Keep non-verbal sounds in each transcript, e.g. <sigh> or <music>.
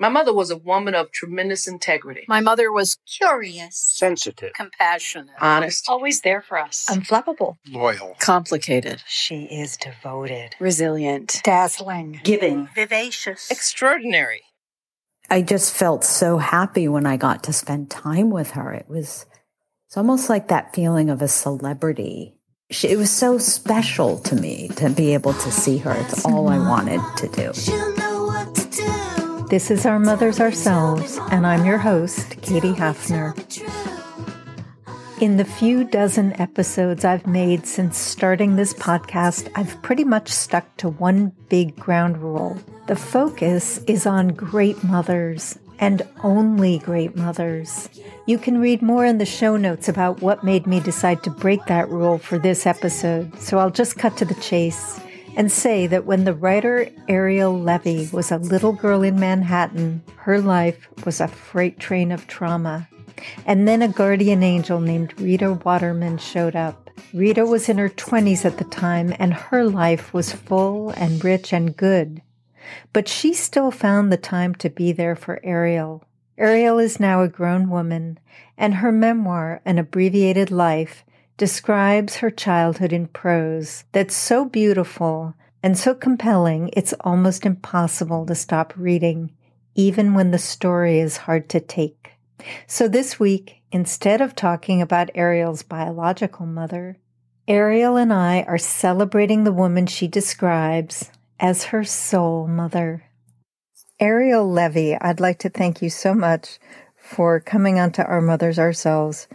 My mother was a woman of tremendous integrity. My mother was curious, sensitive, compassionate, honest, always there for us, unflappable, loyal, complicated. She is devoted, resilient, dazzling, giving, vivacious, extraordinary. I just felt so happy when I got to spend time with her. It was it's almost like that feeling of a celebrity. She, it was so special to me to be able to see her. It's all I wanted to do. This is Our Mothers Ourselves, and I'm your host, Katie Hafner. In the few dozen episodes I've made since starting this podcast, I've pretty much stuck to one big ground rule. The focus is on great mothers and only great mothers. You can read more in the show notes about what made me decide to break that rule for this episode, so I'll just cut to the chase and say that when the writer Ariel Leavitt was a little girl in Manhattan, her life was a freight train of trauma. And then a guardian angel named Rita Waterman showed up. Rita was in her 20s at the time, and her life was full and rich and good. But she still found the time to be there for Ariel. Ariel is now a grown woman, and her memoir, An Abbreviated Life, describes her childhood in prose that's so beautiful and so compelling it's almost impossible to stop reading, even when the story is hard to take. So this week, instead of talking about Ariel's biological mother, Ariel and I are celebrating the woman she describes as her soul mother. Ariel Leavitt, I'd like to thank you so much for coming onto Our Mothers Ourselves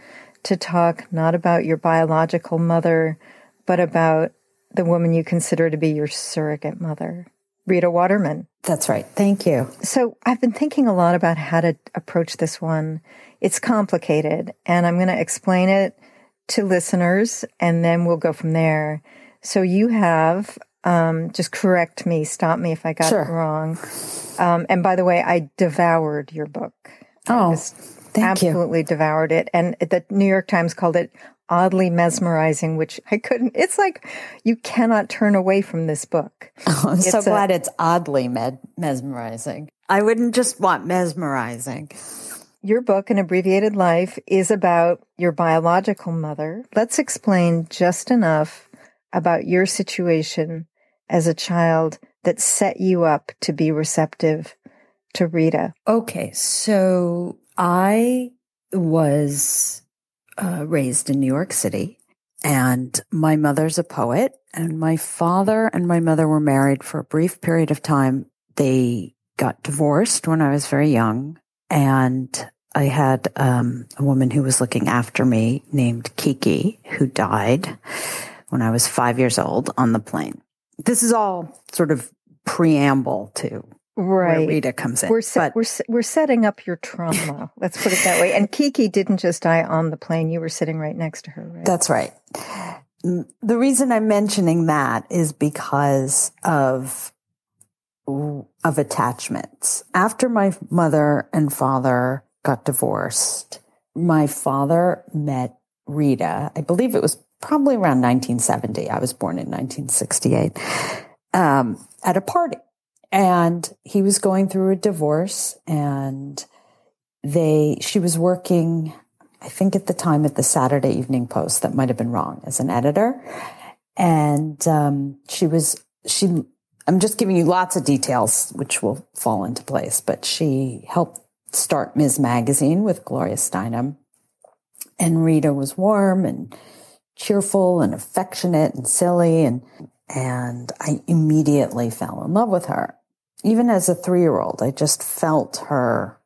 to talk not about your biological mother, but about the woman you consider to be your surrogate mother, Rita Waterman. That's right. Thank you. So I've been thinking a lot about how to approach this one. It's complicated, and I'm going to explain it to listeners, and then we'll go from there. So you have, um, just correct me, stop me if I got sure. it wrong. Um, and by the way, I devoured your book. Oh, Thank absolutely you. devoured it. And the New York Times called it oddly mesmerizing, which I couldn't. It's like you cannot turn away from this book. Oh, <laughs> I'm it's so a, glad it's oddly med- mesmerizing. I wouldn't just want mesmerizing. Your book, An Abbreviated Life, is about your biological mother. Let's explain just enough about your situation as a child that set you up to be receptive to Rita. Okay, so I was uh, raised in New York City, and my mother's a poet, and my father and my mother were married for a brief period of time. They got divorced when I was very young, and I had um, a woman who was looking after me named Kiki, who died when I was five years old on the plane. This is all sort of preamble to right. where Rita comes in. We're, se- we're, we're setting up your trauma. <laughs> Let's put it that way. And Kiki didn't just die on the plane. You were sitting right next to her, right? That's right. The reason I'm mentioning that is because of of attachments. After my mother and father got divorced, my father met Rita. I believe it was probably around 1970. I was born in 1968 um, at a party and he was going through a divorce and they she was working i think at the time at the saturday evening post that might have been wrong as an editor. And um, she was she i'm just giving you lots of details which will fall into place but she helped start ms. Magazine with gloria steinem. And rita was warm and cheerful and affectionate and silly and and I immediately fell in love with her. Even as a three year old, I just felt her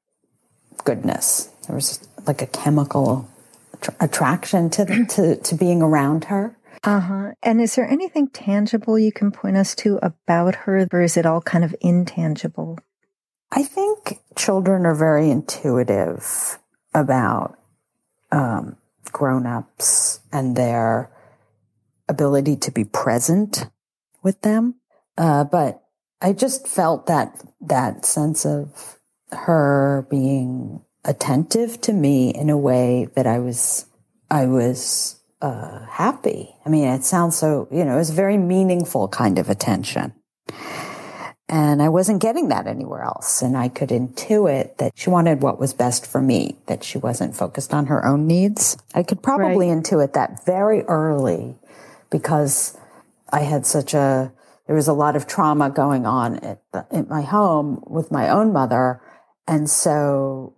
goodness. There was like a chemical att- attraction to, the, to, to being around her. Uh huh. And is there anything tangible you can point us to about her, or is it all kind of intangible? I think children are very intuitive about um, grown ups and their ability to be present with them. Uh, but I just felt that that sense of her being attentive to me in a way that I was I was uh, happy. I mean, it sounds so you know, it was very meaningful kind of attention. And I wasn't getting that anywhere else. And I could intuit that she wanted what was best for me, that she wasn't focused on her own needs. I could probably Right. intuit that very early because I had such a, there was a lot of trauma going on at, the, at my home with my own mother. And so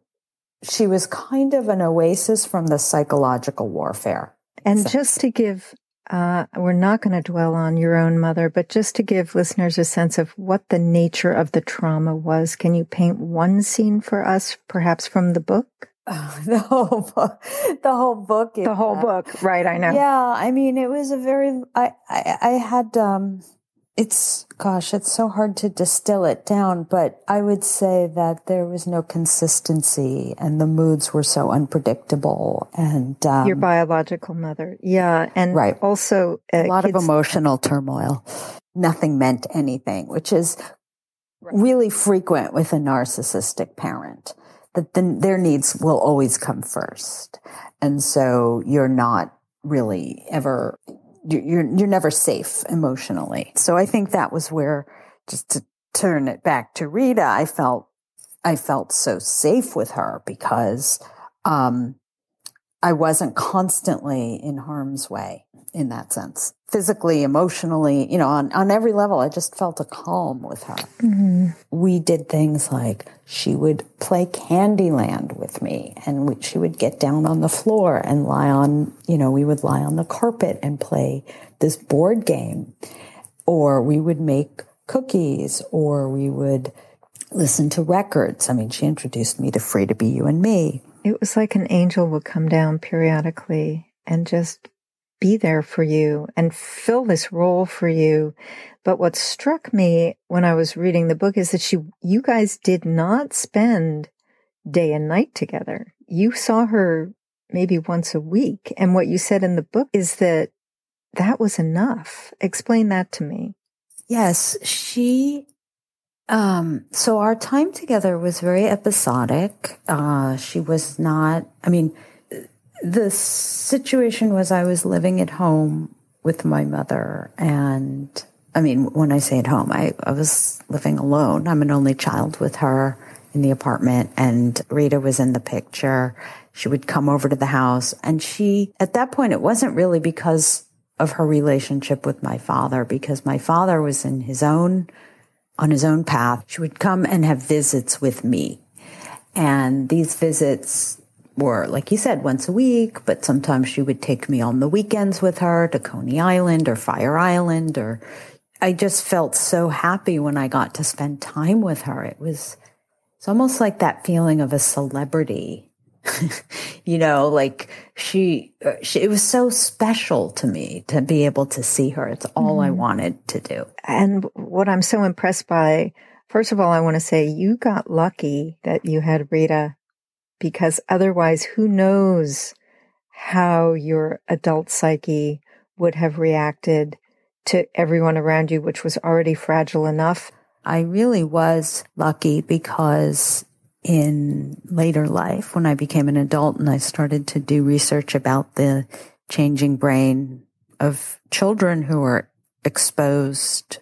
she was kind of an oasis from the psychological warfare. And So- just to give, uh, we're not going to dwell on your own mother, but just to give listeners a sense of what the nature of the trauma was, can you paint one scene for us, perhaps from the book? Oh, <laughs> the whole book, the whole book, The whole book, right? I know. Yeah, I mean, it was a very. I I, I had. um It's gosh, it's so hard to distill it down, but I would say that there was no consistency, and the moods were so unpredictable, and um, Your biological mother. Yeah. And Right. also uh, a lot of emotional turmoil. Nothing meant anything, which is really frequent with a narcissistic parent. That the, their needs will always come first, and so you're not really ever you're you're never safe emotionally. So I think that was where just to turn it back to Rita, I felt I felt so safe with her because um, I wasn't constantly in harm's way in that sense. Physically, emotionally, you know, on, on every level, I just felt a calm with her. Mhm. We did things like she would play Candyland with me and we, she would get down on the floor and lie on, you know, we would lie on the carpet and play this board game. Or we would make cookies or we would listen to records. I mean, she introduced me to Free to Be You and Me. It was like an angel would come down periodically and just be there for you and fill this role for you. But what struck me when I was reading the book is that she, you guys did not spend day and night together. You saw her maybe once a week. And what you said in the book is that that was enough. Explain that to me. Yes, she. Um, so our time together was very episodic. Uh, she was not, I mean, the situation was I was living at home with my mother. And I mean, when I say at home, I, I was living alone. I'm an only child with her in the apartment, and Rita was in the picture. She would come over to the house, and she, at that point, it wasn't really because of her relationship with my father, because my father was in his own, on his own path. She would come and have visits with me. And these visits were, like you said, once a week, but sometimes she would take me on the weekends with her to Coney Island or Fire Island or I just felt so happy when I got to spend time with her. It was it's almost like that feeling of a celebrity. <laughs> you know, like she, uh, she, it was so special to me to be able to see her. It's all I wanted to do. And what I'm so impressed by, first of all, I want to say you got lucky that you had Rita because otherwise, who knows how your adult psyche would have reacted to everyone around you, which was already fragile enough. I really was lucky because in later life, when I became an adult and I started to do research about the changing brain of children who are exposed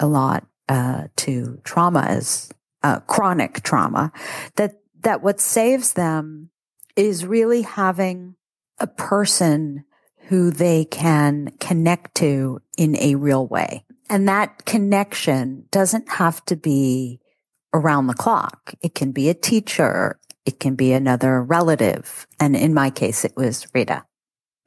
a lot uh, to trauma as uh, chronic trauma, that that what saves them is really having a person who they can connect to in a real way. And that connection doesn't have to be around the clock. It can be a teacher. It can be another relative. And in my case, it was Rita.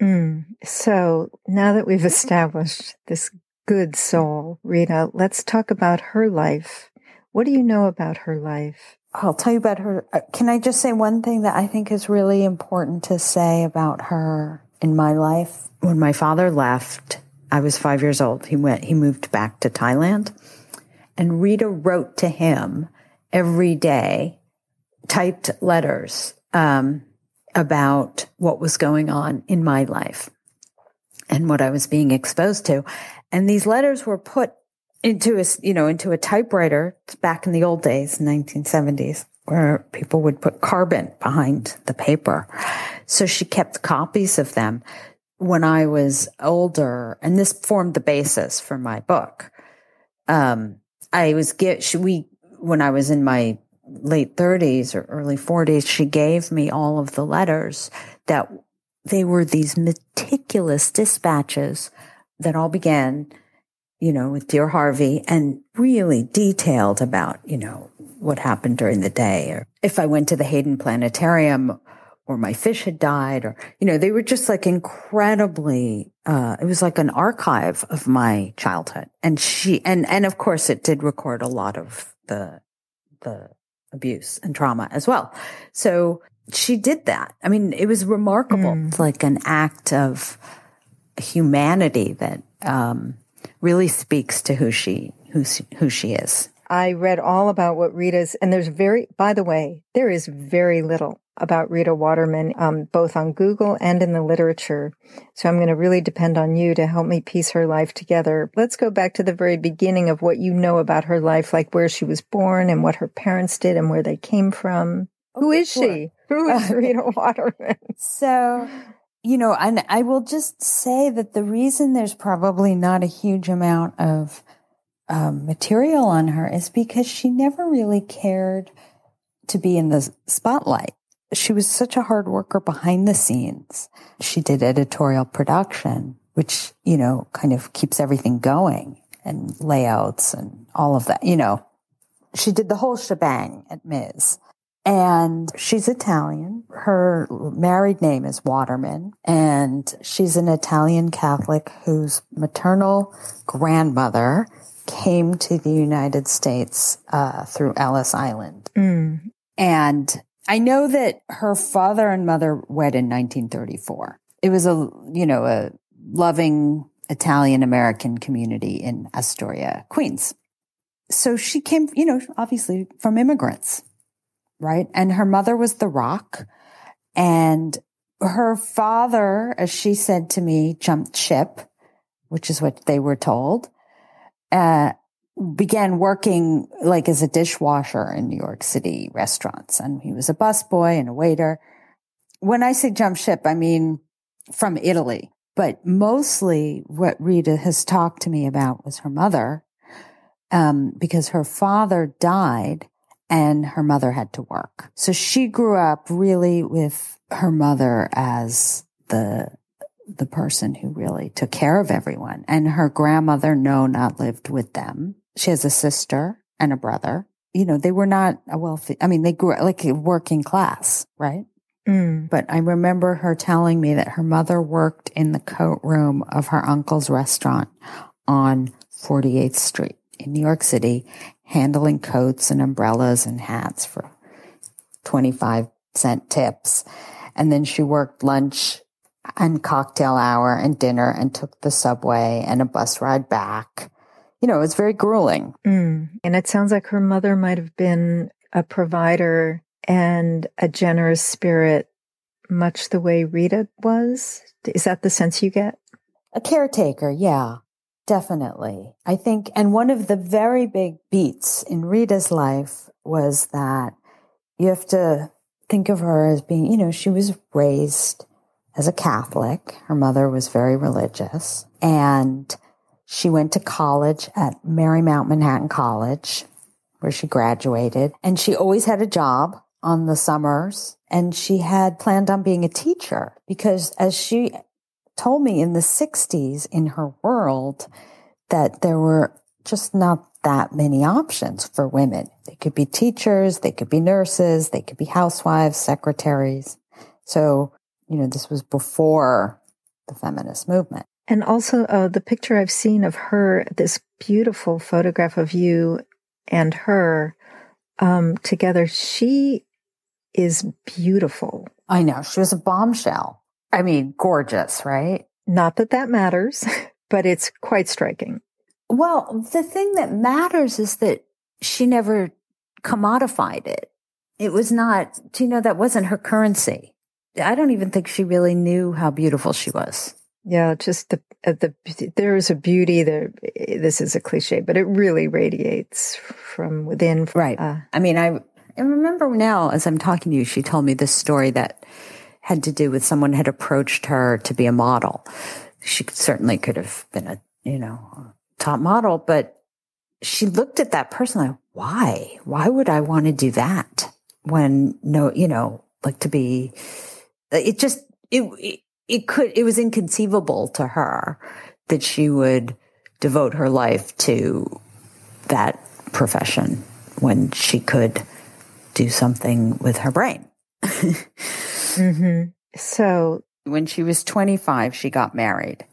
Mm. So now that we've established this good soul, Rita, let's talk about her life. What do you know about her life? I'll tell you about her. Uh, Can I just say one thing that I think is really important to say about her in my life? When my father left, I was five years old. He went, he moved back to Thailand and Rita wrote to him every day, typed letters, um, about what was going on in my life and what I was being exposed to. And these letters were put into a, you know, into a typewriter back in the old days, 1970s, where people would put carbon behind the paper. So she kept copies of them when I was older, and this formed the basis for my book. Um, I was get she, we when I was in my late 30s or early 40s, she gave me all of the letters that they were these meticulous dispatches that all began, you know, with Dear Harvey and really detailed about, you know, what happened during the day or if I went to the Hayden Planetarium or my fish had died or, you know, they were just like incredibly, uh, it was like an archive of my childhood. And she, and, and of course it did record a lot of the, the abuse and trauma as well. So she did that. I mean, it was remarkable, mm. like an act of humanity that, um, really speaks to who she, who, who she is. I read all about what Rita's, and there's very, by the way, there is very little about Rita Waterman, um, both on Google and in the literature. So I'm going to really depend on you to help me piece her life together. Let's go back to the very beginning of what you know about her life, like where she was born and what her parents did and where they came from. Oh, Who is sure. she? Who is <laughs> Rita Waterman? So, you know, and I will just say that the reason there's probably not a huge amount of um, material on her is because she never really cared to be in the spotlight. She was such a hard worker behind the scenes. She did editorial production, which, you know, kind of keeps everything going and layouts and all of that. You know, she did the whole shebang at Ms. And she's Italian. Her married name is Waterman. And she's an Italian Catholic whose maternal grandmother came to the United States uh, through Ellis Island. Mm. And I know that her father and mother wed in 1934. It was a, you know, a loving Italian American community in Astoria, Queens. So she came, you know, obviously from immigrants, right? And her mother was the rock. And her father, as she said to me, jumped ship, which is what they were told uh, began working like as a dishwasher in New York City restaurants. And he was a busboy and a waiter. When I say jump ship, I mean from Italy. But mostly what Rita has talked to me about was her mother, um, because her father died and her mother had to work. So she grew up really with her mother as the the person who really took care of everyone. And her grandmother, no, not lived with them. She has a sister and a brother. You know, they were not a wealthy, I mean, they grew up like working class, right? Mm. But I remember her telling me that her mother worked in the coat room of her uncle's restaurant on 48th Street in New York City, handling coats and umbrellas and hats for 25 cent tips. And then she worked lunch and cocktail hour and dinner and took the subway and a bus ride back. You know, it was very grueling. Mm. And it sounds like her mother might have been a provider and a generous spirit, much the way Rita was. Is that the sense you get? A caretaker, yeah, definitely. I think, and one of the very big beats in Rita's life was that you have to think of her as being, you know, she was raised as a Catholic. Her mother was very religious and she went to college at Marymount Manhattan College where she graduated and she always had a job on the summers and she had planned on being a teacher because as she told me in the 60s in her world that there were just not that many options for women. They could be teachers, they could be nurses, they could be housewives, secretaries. So you know, this was before the feminist movement. And also, uh, the picture I've seen of her, this beautiful photograph of you and her um, together, she is beautiful. I know. She was a bombshell. I mean, gorgeous, right? Not that that matters, <laughs> but it's quite striking. Well, the thing that matters is that she never commodified it. It was not, you know, that wasn't her currency. I don't even think she really knew how beautiful she was. Yeah, just the uh, the there is a beauty there. This is a cliche, but it really radiates from within. Right. Uh, I mean, I, I remember now as I'm talking to you, she told me this story that had to do with someone had approached her to be a model. She certainly could have been a you know top model, but she looked at that person like, why? Why would I want to do that when no, you know, like to be, it just, it, it, it could, it was inconceivable to her that she would devote her life to that profession when she could do something with her brain. <laughs> mm-hmm. So when she was 25, she got married.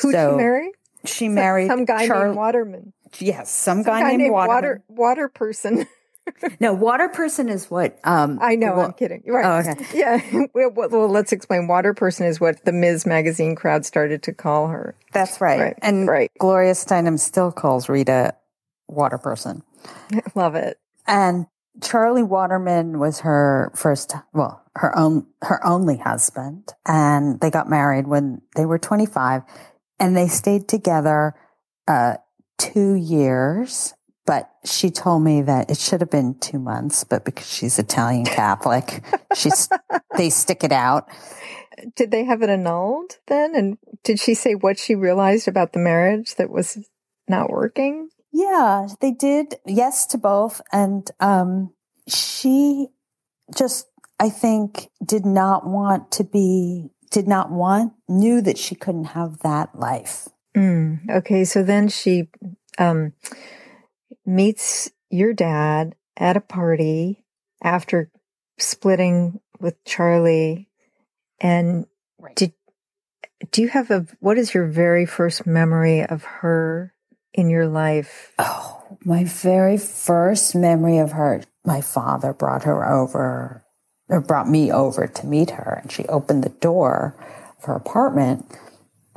Who so she marry? She married some guy Char- named Waterman. Yes, some, some guy, guy, named, named Waterman. Water Water person. <laughs> no, water person is what. Um, I know. Well, I'm kidding. Right. Oh, okay. <laughs> Yeah. well, well, let's explain. Water person is what the Ms. Magazine crowd started to call her. That's right. right. And right. Gloria Steinem still calls Rita water person. <laughs> Love it. And Charlie Waterman was her first, well, her own, her only husband. And they got married when they were 25 and they stayed together, uh, two years. But she told me that it should have been two months, but because she's Italian <laughs> Catholic, she's, they stick it out. Did they have it annulled then? And did she say what she realized about the marriage that was not working? Yeah, they did. Yes to both. And um, she just, I think, did not want to be, did not want, knew that she couldn't have that life. Mm, okay. So then she um, meets your dad at a party after splitting with Charlie. And right. did, do you have a, what is your very first memory of her in your life? Oh, my very first memory of her, my father brought her over, brought me over to meet her, and she opened the door of her apartment.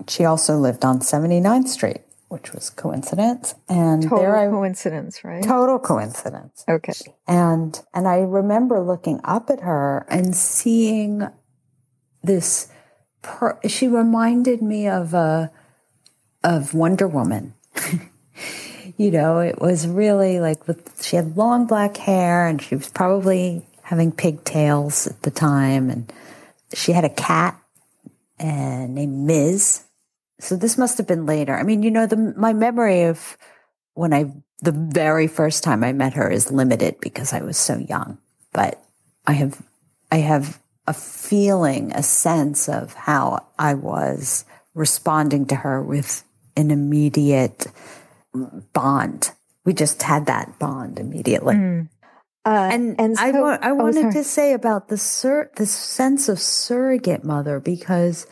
She also lived on 79th Street, which was coincidence. And total there I, coincidence, right? Total coincidence. Okay. And and I remember looking up at her and seeing this. Per, she reminded me of a of Wonder Woman <laughs> you know, it was really like with, she had long black hair and she was probably having pigtails at the time. And she had a cat and named Ms. So this must have been later. I mean, you know, the, my memory of when I, the very first time I met her is limited because I was so young, but I have, I have a feeling, a sense of how I was responding to her with an immediate bond. We just had that bond immediately. Mm. Uh, and and so, I, wa- I oh, wanted oh, to say about the sur- the sense of surrogate mother because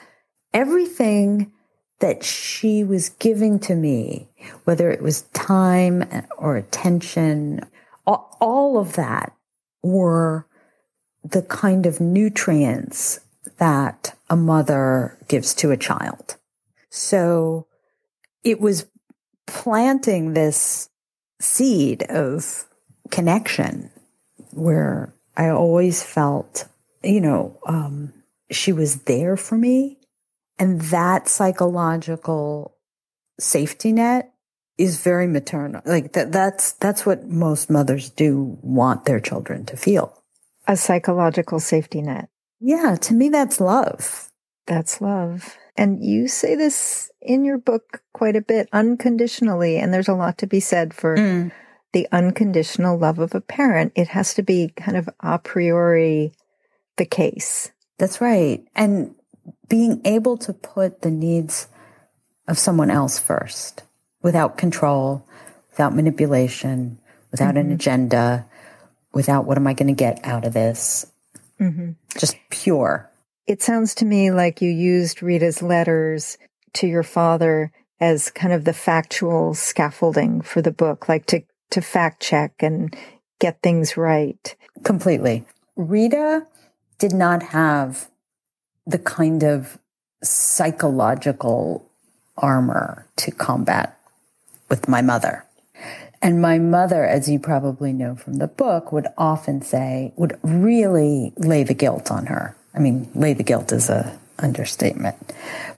everything that she was giving to me, whether it was time or attention, all, all of that were the kind of nutrients that a mother gives to a child. So it was planting this seed of connection where I always felt, you know, um, she was there for me. And that psychological safety net is very maternal. Like that, that's, that's what most mothers do want their children to feel. A psychological safety net. Yeah. To me, that's love. That's love. And you say this in your book quite a bit unconditionally. And there's a lot to be said for mm. The unconditional love of a parent. It has to be kind of a priori the case. That's right. And being able to put the needs of someone else first without control, without manipulation, without mm-hmm. an agenda, without what am I going to get out of this? Mm-hmm. Just pure. It sounds to me like you used Rita's letters to your father as kind of the factual scaffolding for the book, like to, to fact check and get things right. Completely. Rita did not have the kind of psychological armor to combat with my mother. And my mother, as you probably know from the book, would often say, would really lay the guilt on her. I mean, lay the guilt is a understatement.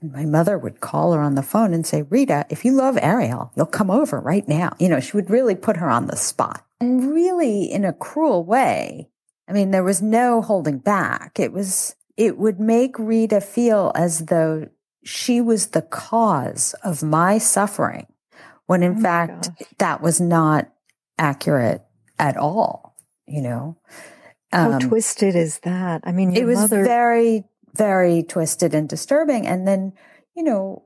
My mother would call her on the phone and say, Rita, if you love Ariel, you'll come over right now. You know, she would really put her on the spot and really in a cruel way. I mean, there was no holding back. It was, it would make Rita feel as though she was the cause of my suffering when in Oh fact gosh. that was not accurate at all, you know. How Um, twisted is that? I mean, your it was mother. very, very twisted and disturbing. And then, you know,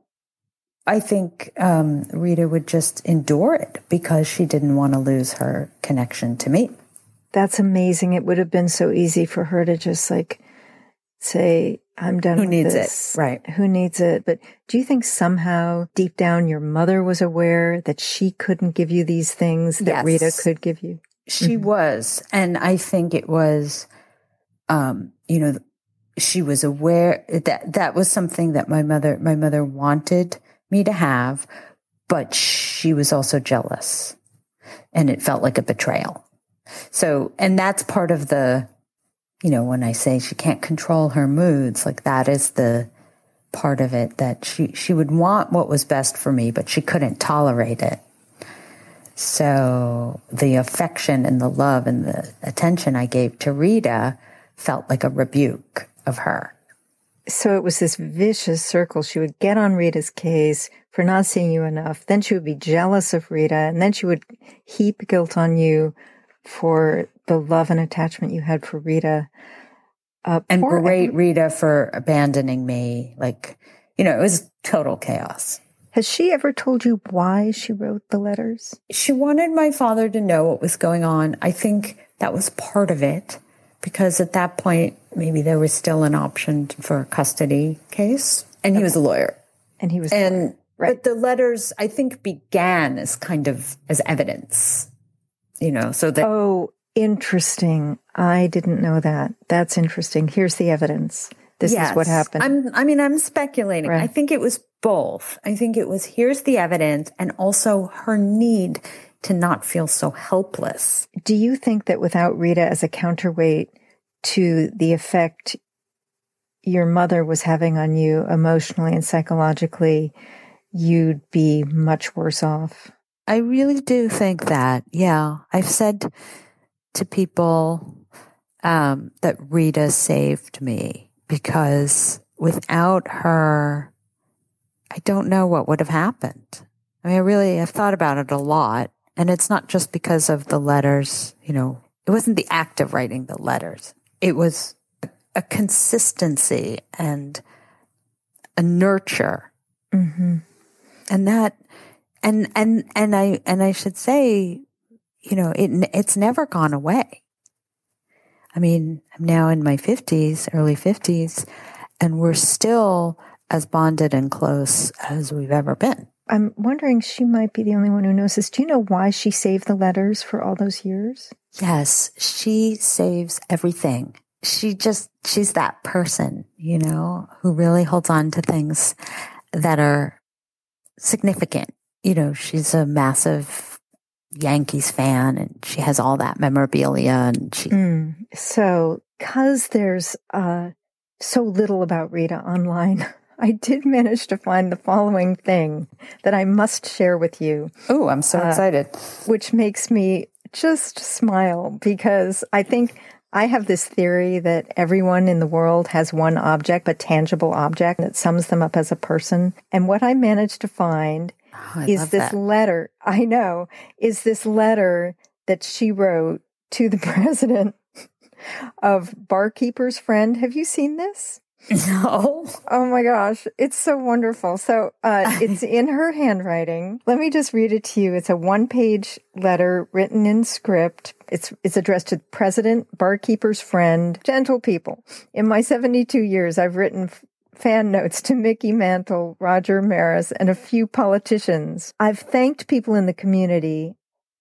I think um, Rita would just endure it because she didn't want to lose her connection to me. that's amazing. It would have been so easy for her to just like say, "I'm done." Who with needs this. it? Right. Who needs it? But do you think somehow deep down your mother was aware that she couldn't give you these things that Rita could give you? She Mhm. was. And I think it was, um, you know, she was aware that that was something that my mother, my mother wanted me to have, but she was also jealous and it felt like a betrayal. So, and that's part of the, you know, when I say she can't control her moods, like that is the part of it that she, she would want what was best for me, but she couldn't tolerate it. So the affection and the love and the attention I gave to Rita felt like a rebuke of her. So it was this vicious circle. She would get on Rita's case for not seeing you enough. Then she would be jealous of Rita. And then she would heap guilt on you for the love and attachment you had for Rita. Uh, And berate Rita for abandoning me. Like, you know, it was total chaos. Has she ever told you why she wrote the letters? She wanted my father to know what was going on. I think that was part of it because at that point, maybe there was still an option for a custody case. And he was a lawyer. And he was And Right. but the letters I think began as kind of as evidence. You know, so that Oh, interesting. I didn't know that. That's interesting. Here's the evidence. This is what happened. I'm I mean I'm speculating. Right. I think it was both. I think it was here's the evidence and also her need to not feel so helpless. Do you think that without Rita as a counterweight to the effect your mother was having on you emotionally and psychologically, you'd be much worse off? I really do think that. Yeah. I've said to people um, that Rita saved me because without her, I don't know what would have happened. I mean, I really have thought about it a lot. And it's not just because of the letters, you know, it wasn't the act of writing the letters. It was a consistency and a nurture Mm-hmm. and that and and and i and i should say you know it it's never gone away i mean i'm now in my 50s early 50s and we're still as bonded and close as we've ever been I'm wondering, she might be the only one who knows this. Do you know why she saved the letters for all those years? Yes she saves everything. She just she's that person you know who really holds on to things that are significant. You know she's a massive yankees fan and she has all that memorabilia and she Mm. So, because there's uh, so little about Rita online, <laughs> I did manage to find the following thing that I must share with you, oh i'm so Uh, excited. which makes me just smile because I think I have this theory that everyone in the world has one object, a tangible object that sums them up as a person. And what I managed to find Oh, is this that. letter. I know, is this letter that she wrote to the <laughs> president of Barkeeper's Friend. Have you seen this? No <laughs> Oh my gosh, it's so wonderful. So uh, <laughs> it's in her handwriting. Let me just read it to you. It's a one-page letter written in script. It's it's addressed to President, Barkeeper's Friend, gentle people. In my 72 years, I've written f- fan notes to Mickey Mantle, Roger Maris, and a few politicians. I've thanked people in the community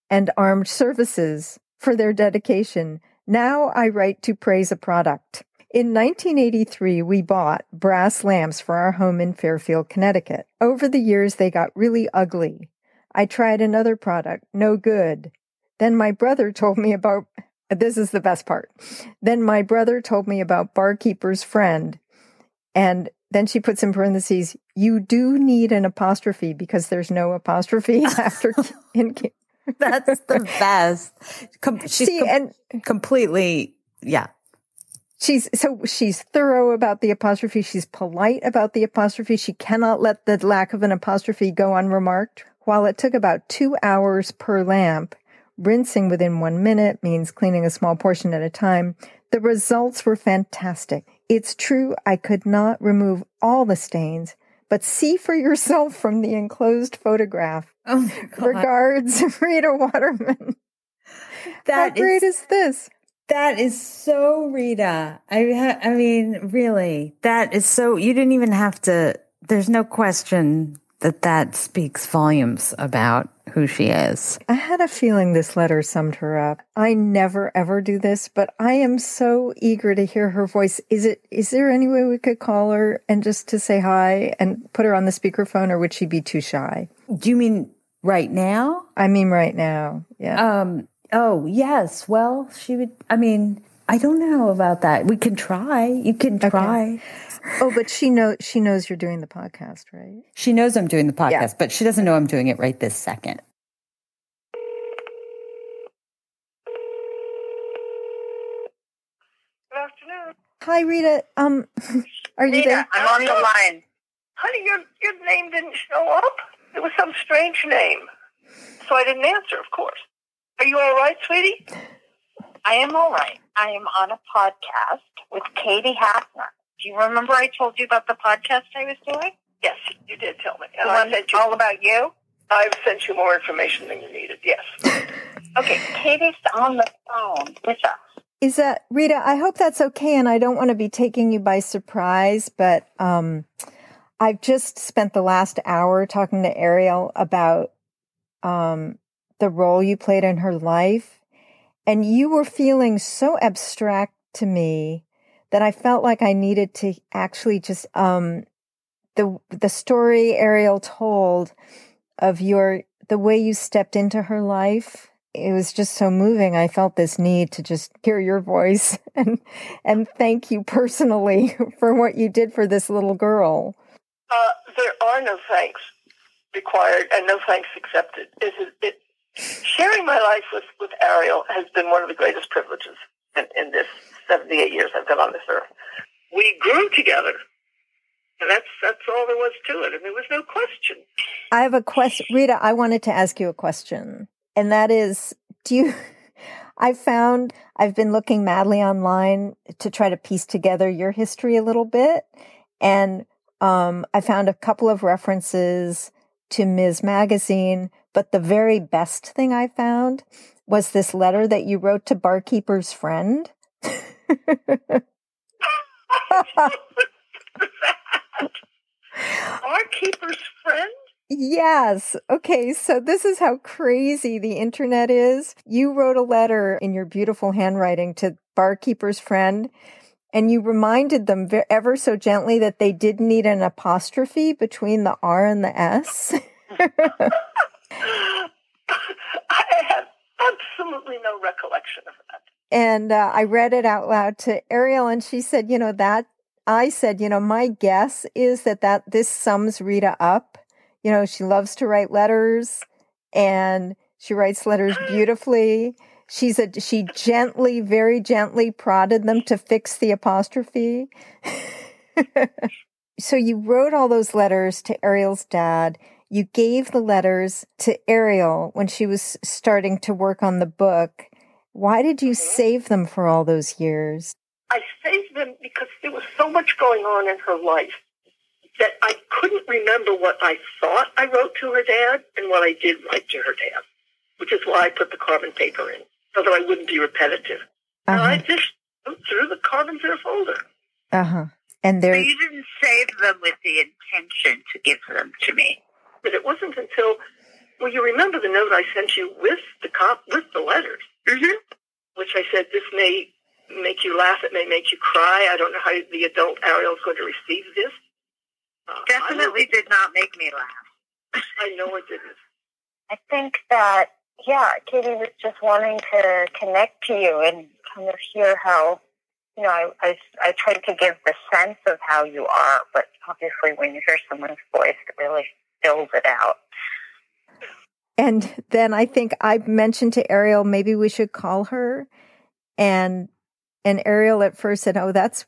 and armed services for their dedication. Now I write to praise a product. In 1983, we bought brass lamps for our home in Fairfield, Connecticut. Over the years, they got really ugly. I tried another product, no good. Then my brother told me about this is the best part. Then my brother told me about Barkeeper's Friend. And then she puts in parentheses, you do need an apostrophe because there's no apostrophe <laughs> after <laughs> in, that's the best Com- she's See, com- and completely yeah She's so she's thorough about the apostrophe. She's polite about the apostrophe. She cannot let the lack of an apostrophe go unremarked. While it took about two hours per lamp, rinsing within one minute means cleaning a small portion at a time. The results were fantastic. It's true I could not remove all the stains, but see for yourself from the enclosed photograph. Oh God. Regards, <laughs> Rita Waterman. That How great is- is this? That is so Rita. I ha- I mean, really, that is so. You didn't even have to. There's no question that that speaks volumes about who she is. I had a feeling this letter summed her up. I never ever do this, but I am so eager to hear her voice. Is it is there any way we could call her and just to say hi and put her on the speakerphone or would she be too shy? Do you mean right now? I mean right now. Yeah. Um. Oh yes. Well, she would. I mean, I don't know about that. We can try. You can try. oh, but she knows she knows you're doing the podcast, right? She knows I'm doing the podcast, Yeah. but she doesn't know I'm doing it right this second. Good afternoon. Hi Rita. Um are you there? I'm on the line. Honey, your your name didn't show up. It was some strange name. So I didn't answer, of course. Are you all right, sweetie? I am all right. I am on a podcast with Katie Hafner. Do you remember I told you about the podcast I was doing? Yes, you did tell me. And I sent you all about you? I've sent you more information than you needed, yes. okay, Katie's on the phone with us. Is that Rita? I hope that's okay, and I don't want to be taking you by surprise, but um, I've just spent the last hour talking to Ariel about um, the role you played in her life, and you were feeling so abstract to me that I felt like I needed to actually just um, the the story Ariel told of your the way you stepped into her life it was just so moving. I felt this need to just hear your voice <laughs> and and thank you personally <laughs> for what you did for this little girl. Uh, there are no thanks required and no thanks accepted. It, it, sharing my life with, with Ariel has been one of the greatest privileges in, in this 78 years I've been on this earth. We grew together. And that's, that's all there was to it. And there was no question. I have a question, Rita. I wanted to ask you a question, and that is, do you? <laughs> I found I've been looking madly online to try to piece together your history a little bit, and um, I found a couple of references to Ms. Magazine, but the very best thing I found was this letter that you wrote to Barkeeper's friend. <laughs> Our keeper's friend? Yes. Okay. So this is how crazy the internet is. You wrote a letter in your beautiful handwriting to barkeeper's friend and you reminded them ever so gently that they did need an apostrophe between the R and the S. <laughs> <laughs> I have absolutely no recollection of that. and uh, I read it out loud to Ariel and she said, you know, that I said, you know, my guess is that that this sums Rita up. You know, she loves to write letters and she writes letters <gasps> beautifully. She's a she gently, very gently prodded them to fix the apostrophe. <laughs> so you wrote all those letters to Ariel's dad. You gave the letters to Ariel when she was starting to work on the book. Why did you save them for all those years? I saved them because there was so much going on in her life that I couldn't remember what I thought I wrote to her dad and what I did write to her dad, which is why I put the carbon paper in, so that I wouldn't be repetitive. And I Uh-huh. just threw the carbon paper folder. Uh-huh. And So there you didn't save them with the intention to give them to me. But it wasn't until, well, you remember the note I sent you with the cop, with the letters, Mm-hmm. which I said, this may make you laugh, it may make you cry. I don't know how the adult Ariel is going to receive this. Uh, Definitely did not make me laugh. I, I know it didn't. I think that, yeah, Katie was just wanting to connect to you and kind of hear how, you know, I, I, I tried to give the sense of how you are, but obviously when you hear someone's voice, it really fills it out. and then I think I mentioned to Ariel maybe we should call her and and Ariel at first said, "Oh, that's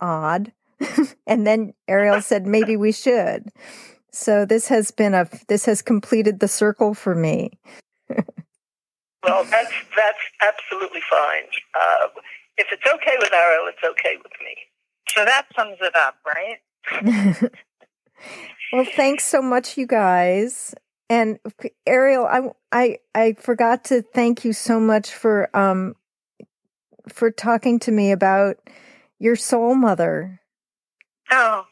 odd." <laughs> and then Ariel <laughs> said maybe we should. So this has been a this has completed the circle for me. <laughs> well, that's that's absolutely fine. Uh, if it's okay with Ariel, it's okay with me. So that sums it up, right? Well, thanks so much, you guys. And Ariel, I I I forgot to thank you so much for um for talking to me about your soul mother. Oh,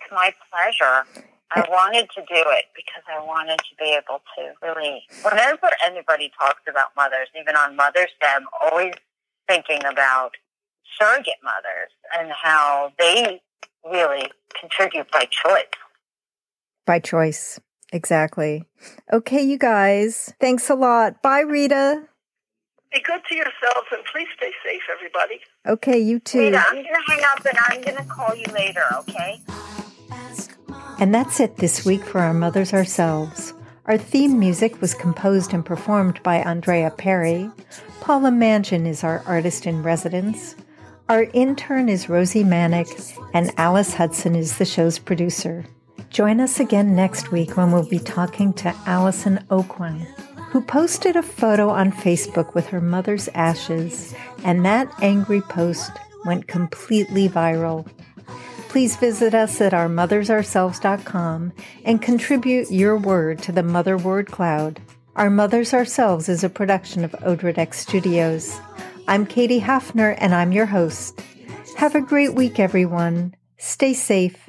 it's my pleasure. I wanted to do it because I wanted to be able to really, whenever anybody talks about mothers, even on Mother's Day, I'm always thinking about surrogate mothers and how they really contribute by choice. By choice. Exactly. Okay, you guys. Thanks a lot. Bye, Rita. Be good to yourselves and please stay safe, everybody. Okay, you too. Rita, I'm going to hang up and I'm going to call you later, okay? And that's it this week for Our Mothers Ourselves. Our theme music was composed and performed by Andrea Perry. Paula Mangan is our artist in residence. Our intern is Rosie Manick, and Alice Hudson is the show's producer. Join us again next week when we'll be talking to Allison Oakwan, who posted a photo on Facebook with her mother's ashes, and that angry post went completely viral. Please visit us at ourmothersourselves.com and contribute your word to the Mother Word Cloud. Our Mothers Ourselves is a production of Odredex Studios. I'm Katie Hafner and I'm your host. Have a great week, everyone. Stay safe